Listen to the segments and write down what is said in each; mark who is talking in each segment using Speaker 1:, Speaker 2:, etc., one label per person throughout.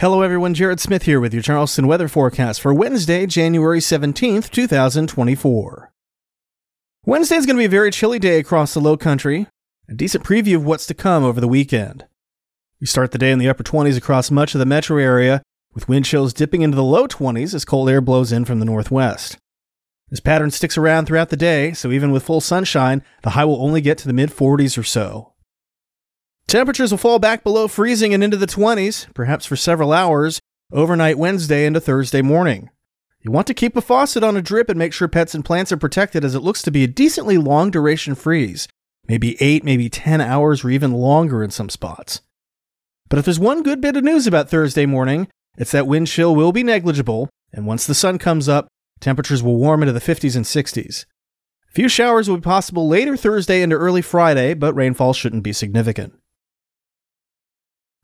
Speaker 1: Hello, everyone. Jared Smith here with your Charleston weather forecast for Wednesday, January 17th, 2024. Wednesday is going to be a very chilly day across the low country, a decent preview of what's to come over the weekend. We start the day in the upper 20s across much of the metro area, with wind chills dipping into the low 20s as cold air blows in from the northwest. This pattern sticks around throughout the day, so even with full sunshine, the high will only get to the mid 40s or so. Temperatures will fall back below freezing and into the 20s, perhaps for several hours, overnight Wednesday into Thursday morning. You want to keep a faucet on a drip and make sure pets and plants are protected as it looks to be a decently long duration freeze, maybe 8, maybe 10 hours or even longer in some spots. But if there's one good bit of news about Thursday morning, it's that wind chill will be negligible, and once the sun comes up, temperatures will warm into the 50s and 60s. A few showers will be possible later Thursday into early Friday, but rainfall shouldn't be significant.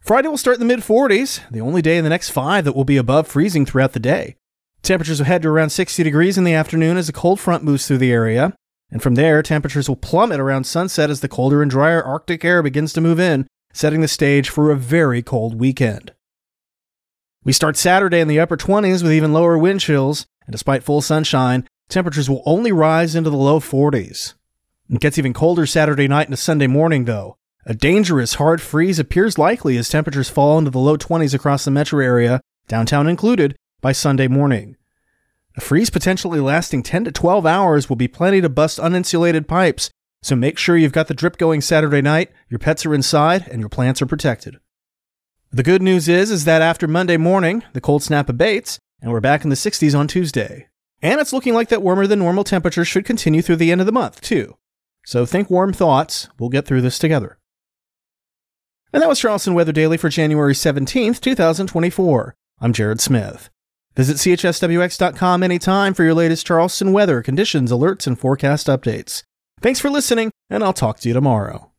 Speaker 1: Friday will start in the mid 40s, the only day in the next five that will be above freezing throughout the day. Temperatures will head to around 60 degrees in the afternoon as a cold front moves through the area, and from there, temperatures will plummet around sunset as the colder and drier Arctic air begins to move in, setting the stage for a very cold weekend. We start Saturday in the upper 20s with even lower wind chills, and despite full sunshine, temperatures will only rise into the low 40s. It gets even colder Saturday night into Sunday morning, though, a dangerous hard freeze appears likely as temperatures fall into the low 20s across the metro area, downtown included, by Sunday morning. A freeze potentially lasting 10 to 12 hours will be plenty to bust uninsulated pipes, so make sure you've got the drip going Saturday night, your pets are inside, and your plants are protected. The good news is, is that after Monday morning, the cold snap abates, and we're back in the 60s on Tuesday. And it's looking like that warmer than normal temperatures should continue through the end of the month, too. So think warm thoughts. We'll get through this together. And that was Charleston Weather Daily for January 17th, 2024. I'm Jared Smith. Visit CHSWX.com anytime for your latest Charleston weather, conditions, alerts, and forecast updates. Thanks for listening, and I'll talk to you tomorrow.